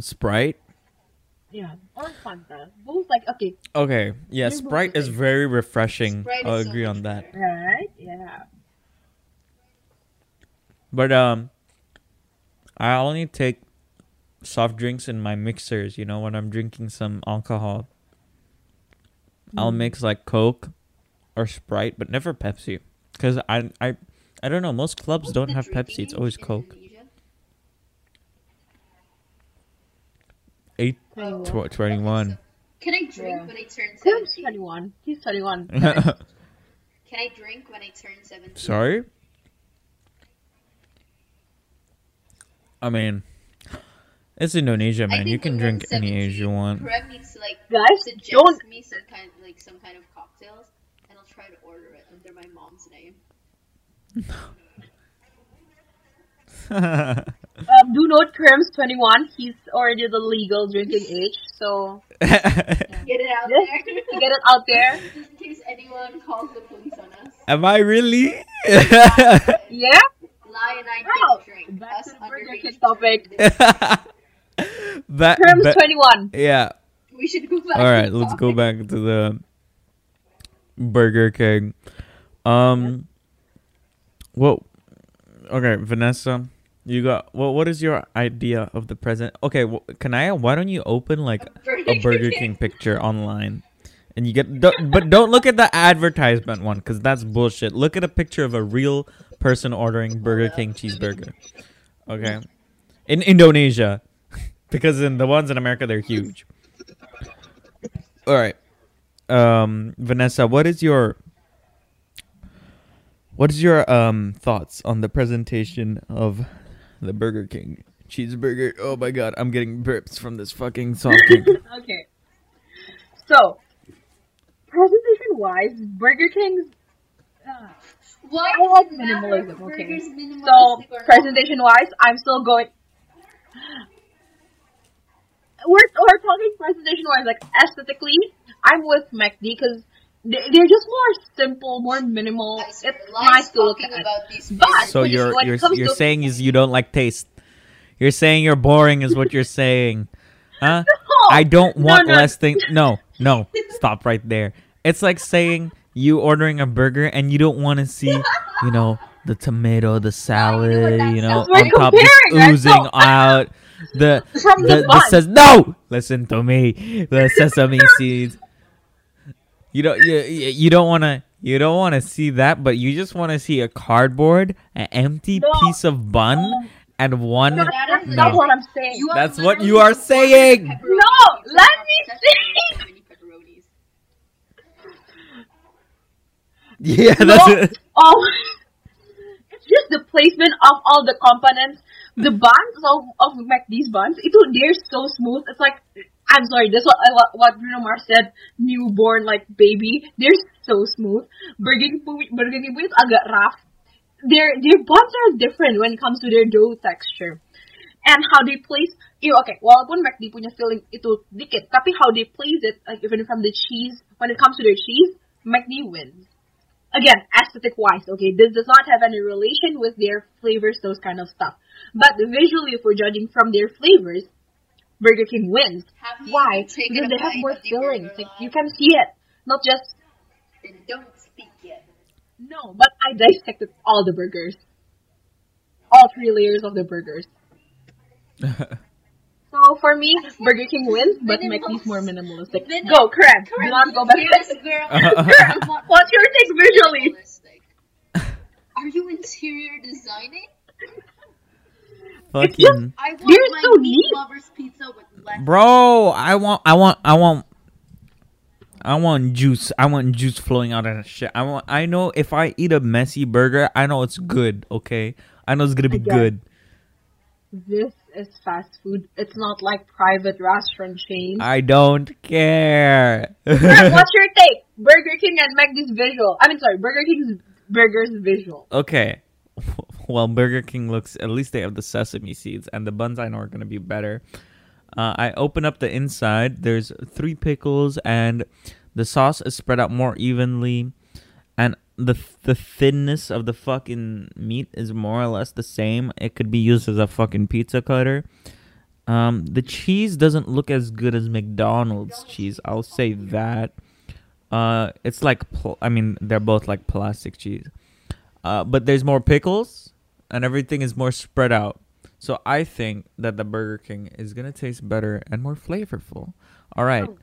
Speaker 2: Sprite.
Speaker 4: Yeah, or Fanta. Both like okay,
Speaker 2: Okay. Yeah,
Speaker 4: They're
Speaker 2: Sprite is very refreshing.
Speaker 3: Sprite
Speaker 2: I'll
Speaker 3: is so
Speaker 2: agree on that.
Speaker 4: right? Yeah.
Speaker 2: But um, I only take soft drinks in my mixers. You know, when I'm drinking some alcohol, I'll
Speaker 4: Mm.
Speaker 2: mix like Coke or Sprite, but never Pepsi. Cause I I I don't know. Most clubs
Speaker 3: What's
Speaker 2: don't have Pepsi. It's always Coke.
Speaker 3: Indonesia?
Speaker 2: Eight
Speaker 4: Twenty-one.
Speaker 2: tw- twenty one.
Speaker 3: Can I drink
Speaker 4: Yeah.
Speaker 3: when I turn
Speaker 4: Tim's
Speaker 3: 17?
Speaker 4: twenty-one. He's twenty-one.
Speaker 3: Can I drink when I turn 17?
Speaker 2: Sorry. I mean, it's Indonesia, man. You can drink any age you want.
Speaker 3: Prem needs to like
Speaker 4: Guys,
Speaker 3: suggest
Speaker 4: don't-
Speaker 3: me some kind like some kind of cocktails, and I'll try to order it under my mom's name.
Speaker 4: Um, do note Krim's twenty-one. He's already the legal drinking age, so
Speaker 3: Get it out there.
Speaker 4: get it out there.
Speaker 3: Just in case anyone calls the police on us.
Speaker 2: Am I really?
Speaker 4: Yeah.
Speaker 3: Lie and I
Speaker 4: Oh,
Speaker 3: don't drink.
Speaker 4: That's
Speaker 3: Us
Speaker 4: to the Burger
Speaker 3: underage
Speaker 4: King topic.
Speaker 3: children.
Speaker 2: That,
Speaker 4: Terms
Speaker 2: that-
Speaker 4: 21.
Speaker 2: yeah.
Speaker 3: We should go back.
Speaker 2: All
Speaker 3: to
Speaker 2: let's go back to the Burger King. Um, well, okay, Vanessa, you got what? What is your idea of the present? Okay, well, Kanaya, why don't you open like a Burger King picture online, and you get, don't, but don't look at the advertisement one because that's bullshit. Look at a picture of a real person ordering Burger King cheeseburger. Okay, in Indonesia, because in the ones in America they're huge. All right, um, Vanessa, what is your what is your um thoughts on the presentation of the Burger King cheeseburger? Oh my god, I'm getting burps from this fucking talking.
Speaker 4: Okay. So, presentation wise, Burger King's. Uh,
Speaker 3: Why
Speaker 4: I like
Speaker 3: does it matter
Speaker 4: minimalism, okay.
Speaker 3: burger's
Speaker 4: so,
Speaker 3: minimalistic or not?
Speaker 4: presentation wise, I'm still going. We're, we're talking presentation wise, like aesthetically, I'm with McD because they're just more simple, more minimal. It's
Speaker 3: swear,
Speaker 4: nice to look at.
Speaker 3: about these
Speaker 4: But-
Speaker 2: so
Speaker 4: when it-
Speaker 2: you're you're you're
Speaker 4: to-
Speaker 2: saying is you don't like taste. You're saying you're boring is what you're saying. Huh?
Speaker 4: No!
Speaker 2: I don't want
Speaker 4: no.
Speaker 2: less things. No, no. Stop right there. It's like saying you ordering a burger and you don't want to see, you know, the tomato, the salad,
Speaker 3: that
Speaker 2: you know,
Speaker 3: sounds like.
Speaker 2: on top just oozing
Speaker 4: know.
Speaker 2: out. The
Speaker 4: From the
Speaker 2: the, the says no. Listen to me. The sesame seeds. You don't you you you don't want to you don't want to see that, but you just want to see a cardboard, an empty
Speaker 4: No.
Speaker 2: piece of bun, and one.
Speaker 4: No, that's
Speaker 3: is
Speaker 4: not what I'm saying.
Speaker 3: You are
Speaker 2: That's what you are saying.
Speaker 4: No, let me
Speaker 3: see.
Speaker 4: say.
Speaker 3: with pepperonis.
Speaker 2: Yeah,
Speaker 4: No.
Speaker 2: that's it.
Speaker 4: Oh, it's just the placement of all the components. The buns of of McD's buns, itu they're so smooth. It's like I'm sorry, this what what, Bruno Mars said, newborn like baby. They're so smooth. King po is agak rough. Their their buns are different when it comes to their dough texture. And how they place, you know, okay, walaupun McD punya filling itu dikit, tapi how they place it, like even from the cheese, when it comes to their cheese, McD wins again, aesthetic wise, okay, this does not have any relation with their flavors, those kind of stuff. But visually, if we're judging from their flavors, Burger King wins.
Speaker 3: Have
Speaker 4: Why? Because they have more
Speaker 3: of the
Speaker 4: fillings. Like you can see it, not just
Speaker 3: Then don't speak yet.
Speaker 4: no. But I dissected all the burgers, all three layers of the burgers. So for me, Burger King wins, but McD's more minimalistic.
Speaker 3: Minim-
Speaker 4: Go, correct. Do not go back.
Speaker 3: Yes, girl. What-
Speaker 4: What's your take visually?
Speaker 3: Are you interior designing?
Speaker 2: Fucking
Speaker 3: I want
Speaker 4: They're
Speaker 3: my
Speaker 4: so
Speaker 3: meat
Speaker 4: neat.
Speaker 3: lovers pizza with less.
Speaker 2: bro, I want, I want, I want, I want juice. I want juice flowing out of that shit. I want. I know if I eat a messy burger, I know it's good. Okay, I know it's gonna be
Speaker 4: Again.
Speaker 2: good.
Speaker 4: This is fast food. It's not like private restaurant chains.
Speaker 2: I don't care.
Speaker 4: What's your take? Burger King and McD's visual. I mean, sorry, Burger King's burgers visual.
Speaker 2: okay. Well, Burger King looks. At least they have the sesame seeds, and the buns I know are gonna be better. Uh, I open up the inside. There's three pickles, and the sauce is spread out more evenly, and the the thinness of the fucking meat is more or less the same. It could be used as a fucking pizza cutter. Um, the cheese doesn't look as good as McDonald's cheese. I'll say that. Uh, it's like pl- I mean they're both like plastic cheese. Uh, but there's more pickles and everything is more spread out. So I think that the Burger King is gonna taste better and more flavorful. All right.
Speaker 4: Oh.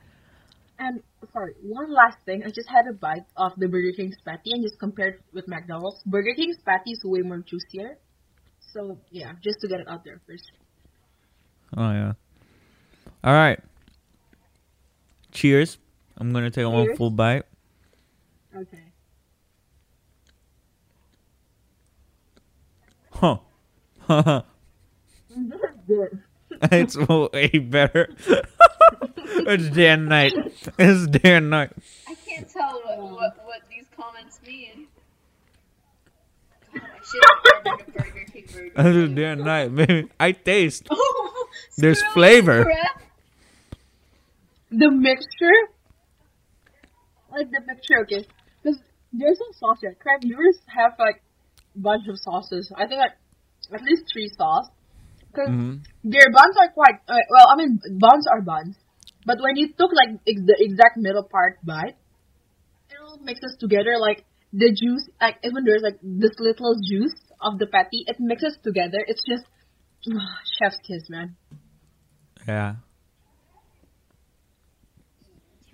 Speaker 4: And sorry, one last thing. I just had a bite of the Burger King's patty and just compared with McDonald's. Burger King's patty is way more juicier. So yeah, just to get it out there first.
Speaker 2: Oh yeah. All right. Cheers. I'm gonna take one full bite.
Speaker 4: Okay.
Speaker 2: Huh. it's way better. it's day and night. It's day and night.
Speaker 3: I can't tell what, what, what these comments mean. God, I should have ordered a Burger burger.
Speaker 2: It's day and night, baby. I taste.
Speaker 3: Oh,
Speaker 2: There's flavor.
Speaker 4: The mixture, like the mixture, okay, because there's no sauce yet. Crab, yours have like bunch of sauces. I think like at least three sauce. because
Speaker 2: hmm
Speaker 4: their buns are quite uh, well. I mean, buns are buns, but when you took like ex- the exact middle part bite, it all mixes together. Like the juice, like even there's like this little juice of the patty, it mixes together. It's just chef's kiss, man.
Speaker 2: Yeah.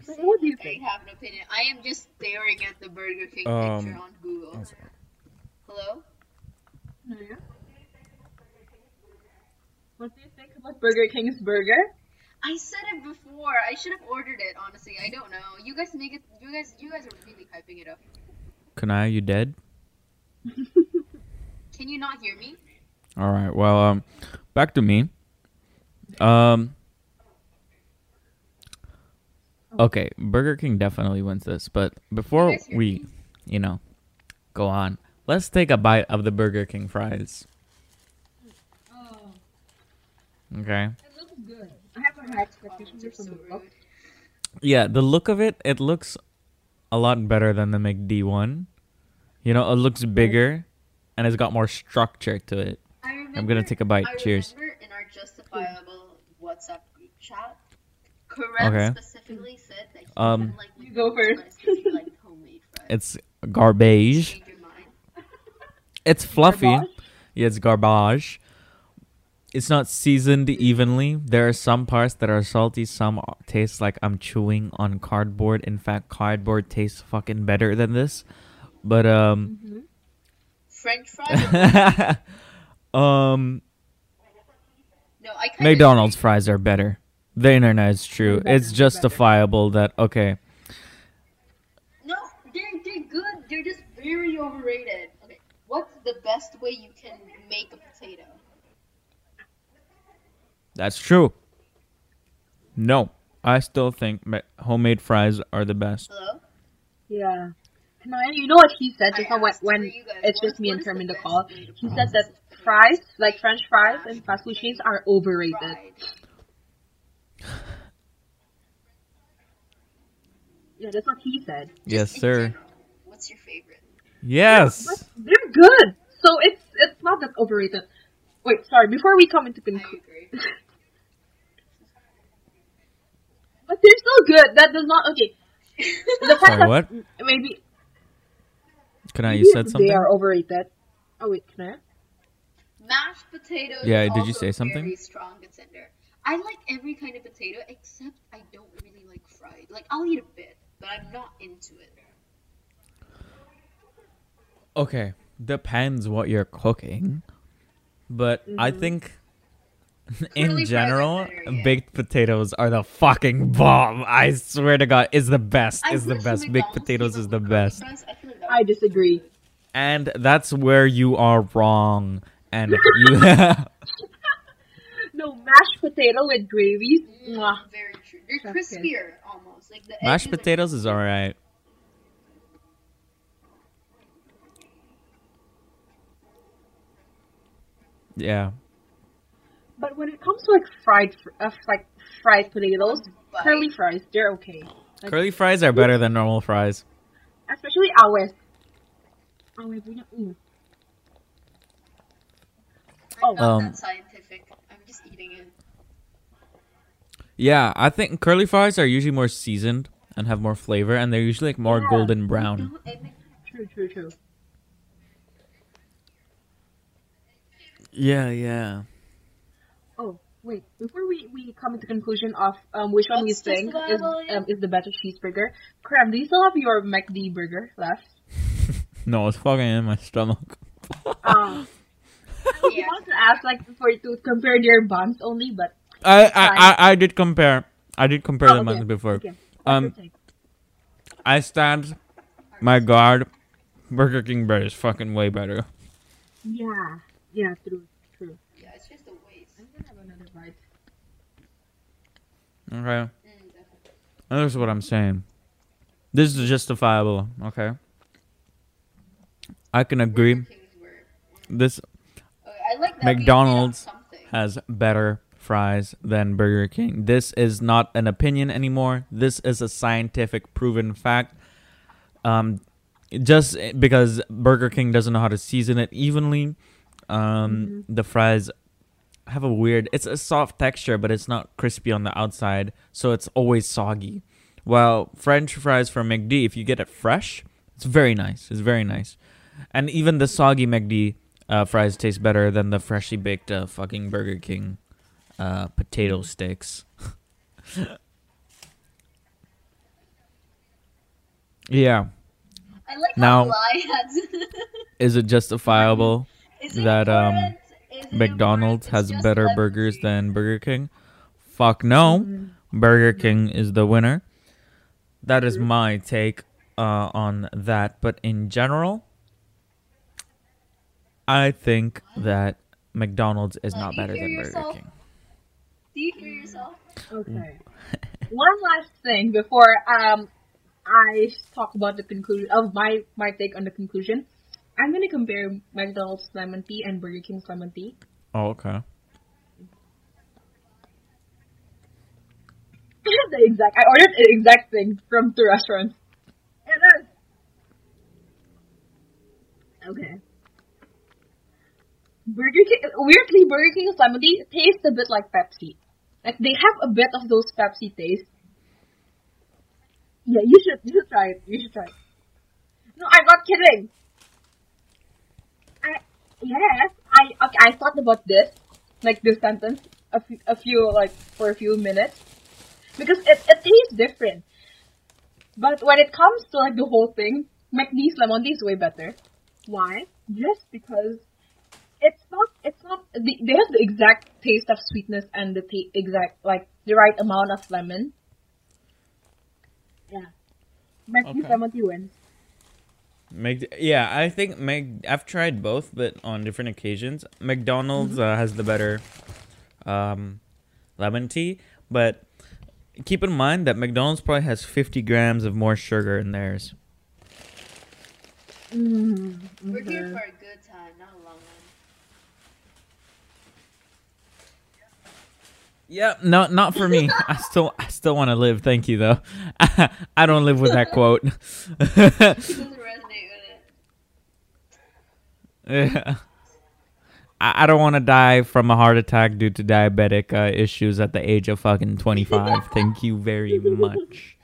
Speaker 4: What do you think?
Speaker 3: I have an opinion. I am just staring at the Burger King
Speaker 2: Um,
Speaker 3: picture on Google. Hello?
Speaker 4: What do you think about Burger King's burger?
Speaker 3: I said it before. I should have ordered it. Honestly, I don't know. You guys make it. You guys. You guys are really hyping it up.
Speaker 2: Kanaya, you dead?
Speaker 3: Can you not hear me?
Speaker 2: All right. Well, um, back to me. Um. Okay, Burger King definitely wins this, but before
Speaker 3: You
Speaker 2: we,
Speaker 3: me?
Speaker 2: you know, go on, let's take a bite of the Burger King fries.
Speaker 4: Oh,
Speaker 2: Okay.
Speaker 4: it looks good. I have a high expectations
Speaker 3: Comments
Speaker 4: from the look.
Speaker 2: Yeah, the look of it, it looks a lot better than the McD one. You know, it looks bigger, and it's got more structure to it.
Speaker 3: I remember,
Speaker 2: I'm gonna take a bite.
Speaker 3: I
Speaker 2: Cheers.
Speaker 3: remember in our justifiable WhatsApp group chat, Karim
Speaker 2: Okay.
Speaker 3: specifically said that he
Speaker 2: Um,
Speaker 3: didn't like
Speaker 4: You go first.
Speaker 3: fries 'cause he liked homemade fries.
Speaker 2: It's garbage.
Speaker 3: Change your mind.
Speaker 2: It's fluffy.
Speaker 4: Garbage?
Speaker 2: Yeah, it's garbage. It's not seasoned evenly. There are some parts that are salty. Some taste like I'm chewing on cardboard. In fact, cardboard tastes fucking better than this. But um,
Speaker 3: French fries.
Speaker 2: um,
Speaker 3: no, I
Speaker 2: McDonald's fries are better. The internet is true. It's justifiable that okay.
Speaker 3: No, they're they're good. They're just very overrated. Okay, what's the best way you can make a potato?
Speaker 2: That's true. No, I still think homemade fries are the best.
Speaker 3: Hello.
Speaker 4: Yeah. Can I, you know what he said just
Speaker 3: I
Speaker 4: now when, when
Speaker 3: guys,
Speaker 4: it's just me and
Speaker 3: is
Speaker 4: Term
Speaker 3: the
Speaker 4: in the
Speaker 3: best
Speaker 4: call? He
Speaker 3: process
Speaker 4: said that fries, like French fries and fast food chains, are overrated. Yeah, that's what he said.
Speaker 2: Yes, sir.
Speaker 3: What's your favorite?
Speaker 2: Yes.
Speaker 4: But they're good, so it's it's not that overrated. Wait, sorry. Before we come into
Speaker 3: I
Speaker 4: conclusion, but they're still good. That does not okay. The fact
Speaker 2: Sorry,
Speaker 4: that
Speaker 2: what?
Speaker 4: maybe
Speaker 2: Can I? You said something.
Speaker 4: They are overrated. Oh wait, can I?
Speaker 3: Mashed potatoes.
Speaker 2: Yeah, did you say something?
Speaker 3: Very strong contender. I like every kind of potato except I don't really like fried. Like I'll eat a bit, but I'm not into it.
Speaker 2: Okay, depends what you're cooking, but I
Speaker 4: Mm-hmm.
Speaker 2: think in
Speaker 3: fries
Speaker 2: general,
Speaker 3: better, yeah.
Speaker 2: baked potatoes are the fucking bomb. I swear to God, is the best.
Speaker 3: I
Speaker 2: Is the best. Baked potatoes is the best.
Speaker 3: I feel like that
Speaker 4: I
Speaker 3: would be
Speaker 4: disagree.
Speaker 2: and that's where you are wrong. And you,
Speaker 4: No mashed potato with gravy. Mwah.
Speaker 3: Very true. They're
Speaker 4: That's
Speaker 3: crispier almost. Like the
Speaker 2: mashed
Speaker 3: edges are
Speaker 2: potatoes is alright. Yeah,
Speaker 4: But when it comes to like fried, uh, like fried potatoes,
Speaker 3: Bite.
Speaker 4: curly fries, they're okay. Like,
Speaker 2: curly fries are better than normal fries.
Speaker 4: especially ours. Awe punya, mm.
Speaker 3: I'm not
Speaker 2: Um,
Speaker 3: that scientific. I'm just eating it.
Speaker 2: Yeah, I think curly fries are usually more seasoned and have more flavor, and they're usually like more
Speaker 4: Yeah.
Speaker 2: golden brown.
Speaker 3: No, and like,
Speaker 4: True, true, true.
Speaker 2: Yeah, yeah.
Speaker 4: Oh, wait. Before we, we come to the conclusion of um which one we
Speaker 3: What's
Speaker 4: think is um, is the better cheeseburger, Karim, do you still have your McD burger left?
Speaker 2: No, it's fucking in my stomach.
Speaker 4: Um, I
Speaker 3: yeah.
Speaker 4: wanted to ask like for to compare their buns only, but
Speaker 2: I, I, I, I did compare. I did compare
Speaker 4: Oh,
Speaker 2: them
Speaker 4: okay.
Speaker 2: before.
Speaker 4: okay.
Speaker 2: Um,
Speaker 4: What's your take?
Speaker 2: I stand my guard. Burger King bread is fucking way better.
Speaker 4: yeah, yeah, true, true.
Speaker 3: Yeah, it's just a waste.
Speaker 4: I'm gonna have another bite.
Speaker 2: Okay,
Speaker 3: Mm, definitely.
Speaker 2: and this is what I'm saying. This is justifiable. Okay, I can agree.
Speaker 3: Burger King's were-
Speaker 2: This
Speaker 3: Okay, I like that we
Speaker 2: McDonald's has better fries than Burger King. This is not an opinion anymore. This is a scientific proven fact. Um, just because Burger King doesn't know how to season it evenly, um, the fries have a weird. It's a soft texture, but it's not crispy on the outside, so it's always soggy. While French fries from McD, if you get it fresh, it's very nice. It's very nice, and even the soggy McD uh, fries taste better than the freshly baked uh, fucking Burger King uh, potato sticks. yeah,
Speaker 3: I like
Speaker 2: Now-
Speaker 3: how Lai has.
Speaker 2: is it justifiable?
Speaker 3: Is it
Speaker 2: that, um,
Speaker 3: important? Is it
Speaker 2: McDonald's has better
Speaker 3: lemon
Speaker 2: burgers
Speaker 3: tea.
Speaker 2: than Burger King? Fuck no. Burger King is the winner. That is my take uh, on that. But in general, I think that McDonald's is not better
Speaker 3: hear
Speaker 2: than Burger? King.
Speaker 3: Do you hear yourself?
Speaker 4: Okay. One last thing before um I talk about the conclusion of my my take on the conclusion. I'm gonna compare McDonald's lemon tea and Burger King's lemon tea.
Speaker 2: Oh, okay.
Speaker 4: the exact. I ordered the exact thing from two restaurants. And then, okay. Burger King. Weirdly, Burger King's lemon tea tastes a bit like Pepsi. Like they have a bit of those Pepsi taste. Yeah, you should you should try it. You should try it. No, I'm not kidding. Yes, I okay. I thought about this, like this sentence, a few, a few like for a few minutes because it, it tastes different. But when it comes to like the whole thing, McD's lemon tea is way better. Why? Just because it's not it's not the, they have the exact taste of sweetness and the ta- exact like the right amount of lemon. Yeah, McD's
Speaker 2: Okay.
Speaker 4: lemon tea wins.
Speaker 2: Mc- yeah, I think Mc- I've tried both, but on different occasions. McDonald's uh, has the better um, lemon tea, but keep in mind that McDonald's probably has 50 grams of more sugar in theirs.
Speaker 4: Mm,
Speaker 3: We're here for a good time, not a long one.
Speaker 2: Yeah, no, not for me. I still, I still want to live. Thank you, though. I don't live with that quote.
Speaker 3: He doesn't resonate with it.
Speaker 2: Yeah. I, I don't want to die from a heart attack due to diabetic uh, issues at the age of fucking 25. Thank you very much.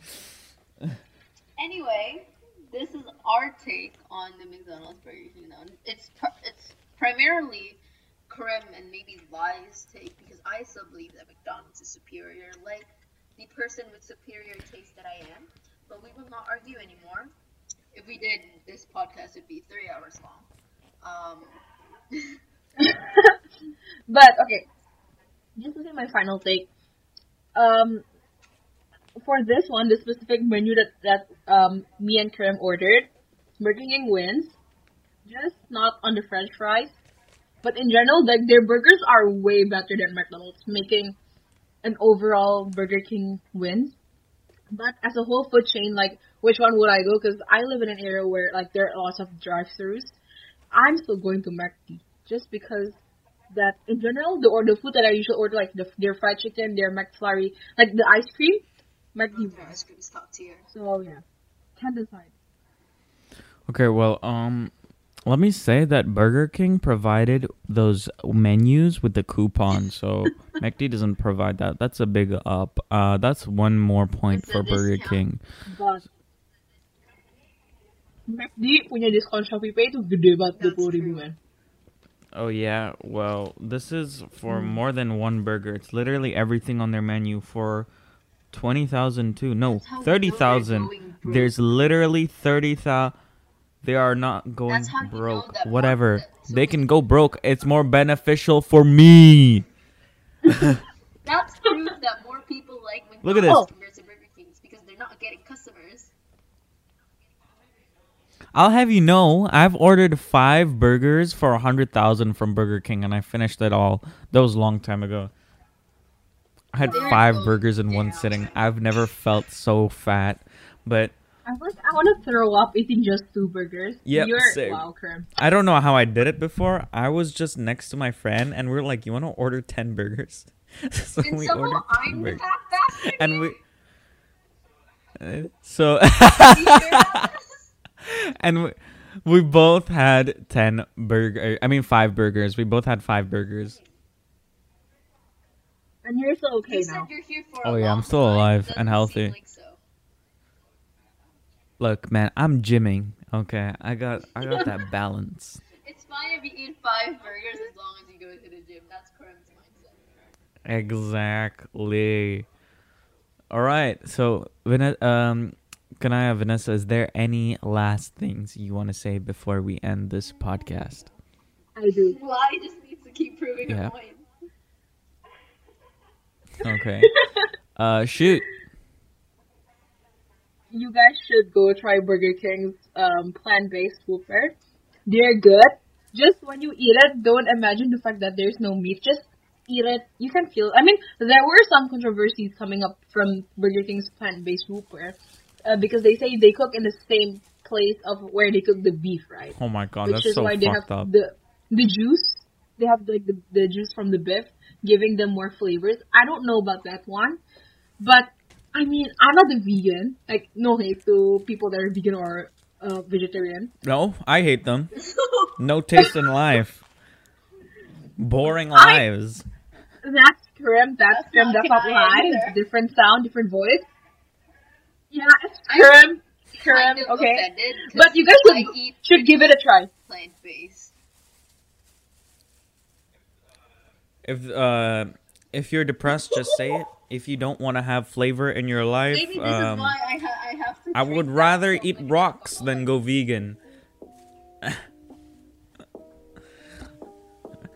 Speaker 3: Anyway, this is our take on the McDonald's Burger King. Though it's pr- it's primarily Karim and maybe Lai's take because I still believe that McDonald's is superior, like the person with superior taste that I am. But we will not argue anymore. If we did, this podcast would be three hours long. Um,
Speaker 4: but okay, just to say my final take. Um, for this one, the specific menu that that um me and Karim ordered, Burger King wins. Just not on the French fries, but in general, like their burgers are way better than McDonald's, making an overall Burger King win. But as a whole food chain, like which one would I go? Because I live in an area where like there are lots of drive-throughs. I'm still going to McD just because that in general the or the food that I usually order like the, their fried chicken, their McFlurry, like the ice cream, McD.
Speaker 3: their ice cream's top tier.
Speaker 4: So yeah, can't decide.
Speaker 2: Okay, well, um, let me say that Burger King provided those menus with the coupon, so McD doesn't provide that. That's a big up. Uh, that's one more point
Speaker 3: It's
Speaker 2: for Burger
Speaker 3: discount.
Speaker 2: King.
Speaker 4: But McD punya discount Shopee Pay itu gede banget
Speaker 3: That's
Speaker 4: 20 ribu
Speaker 3: true.
Speaker 4: man.
Speaker 2: Oh yeah, well, this is for hmm. more than one burger. It's literally everything on their menu for twenty thousand too. No,
Speaker 3: That's how we
Speaker 2: thirty
Speaker 3: they're
Speaker 2: thousand.
Speaker 3: going broke.
Speaker 2: There's literally thirty thousand. They are not going
Speaker 3: That's you know
Speaker 2: broke. Whatever.
Speaker 3: so
Speaker 2: they can go broke. It's more beneficial for me.
Speaker 3: That's proof that more people like
Speaker 2: Look at
Speaker 4: this.
Speaker 3: compared to Burger King's because they're not getting customers.
Speaker 2: I'll have you know, I've ordered five burgers for a hundred thousand from Burger King, and I finished it all. That was a long time ago. I had five burgers in one sitting. I've never felt so fat, but
Speaker 4: I was I want to throw up eating just two burgers. You're wow, Karim.
Speaker 2: I don't know how I did it before. I was just next to my friend, and we are like, "You want to order ten burgers?" so
Speaker 3: And
Speaker 2: we ordered 10 burgers, and we. Uh, so and we, we both had 10 burger i mean 5 burgers we both had 5 burgers
Speaker 4: And you're still okay
Speaker 3: you
Speaker 4: now.
Speaker 3: said you're here for.
Speaker 2: Oh, yeah, I'm still
Speaker 3: time.
Speaker 2: alive and healthy.
Speaker 3: like so.
Speaker 2: Look, man, I'm gymming. Okay, I got I got that balance.
Speaker 3: It's fine if you eat five burgers as long as you go to the gym. That's Karim's mindset.
Speaker 2: Exactly. All right. So, Vanessa, um, can I have Vanessa? Is there any last things you want to say before we end this podcast?
Speaker 4: I do.
Speaker 3: Well, I just need to keep proving
Speaker 2: Yeah.
Speaker 3: a point.
Speaker 2: Okay. Uh, shoot.
Speaker 4: you guys should go try Burger King's um, plant-based whopper. They're good. Just when you eat it, don't imagine the fact that there's no meat. Just eat it. You can feel. I mean, there were some controversies coming up from Burger King's plant-based whopper uh, because they say they cook in the same place of where they cook the beef, right?
Speaker 2: Oh my god,
Speaker 4: Which
Speaker 2: that's
Speaker 4: is
Speaker 2: so
Speaker 4: why they
Speaker 2: fucked
Speaker 4: have
Speaker 2: up.
Speaker 4: the the juice. They have like the, the juice from the beef, giving them more flavors. I don't know about that one, but I mean, I'm not a vegan. Like, no hate to people that are vegan or uh, vegetarian.
Speaker 2: No, I hate them. No taste in life. Boring
Speaker 4: I-
Speaker 2: lives.
Speaker 4: That's Krim. That's
Speaker 3: That's
Speaker 4: Krim.
Speaker 3: not
Speaker 4: That's not
Speaker 3: Kanaya
Speaker 4: Different sound, different voice. Yeah, it's
Speaker 3: I'm
Speaker 4: Krim. Krim.
Speaker 3: Kind of
Speaker 4: Okay, but you guys should
Speaker 3: eat
Speaker 4: should give it a try.
Speaker 3: plant based.
Speaker 2: If uh, if you're depressed, just say it. If you don't want to have flavor in your life,
Speaker 3: Maybe this
Speaker 2: um,
Speaker 3: is why I, ha- I have to.
Speaker 2: I would rather eat rocks than go vegan.
Speaker 3: Lai,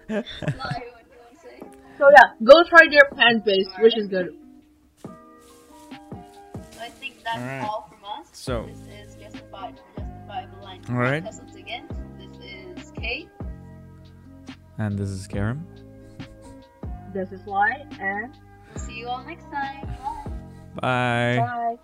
Speaker 3: what do you want to say?
Speaker 4: So yeah, go try their plant based, which is good.
Speaker 3: So that's
Speaker 2: Alright.
Speaker 3: all from us.
Speaker 2: So-
Speaker 3: this is justified for justifiable line.
Speaker 2: Alright.
Speaker 3: Once again. This is Kate.
Speaker 2: And this is Karim.
Speaker 4: This is why, and
Speaker 3: See you all next time. Bye.
Speaker 2: Bye.
Speaker 4: bye.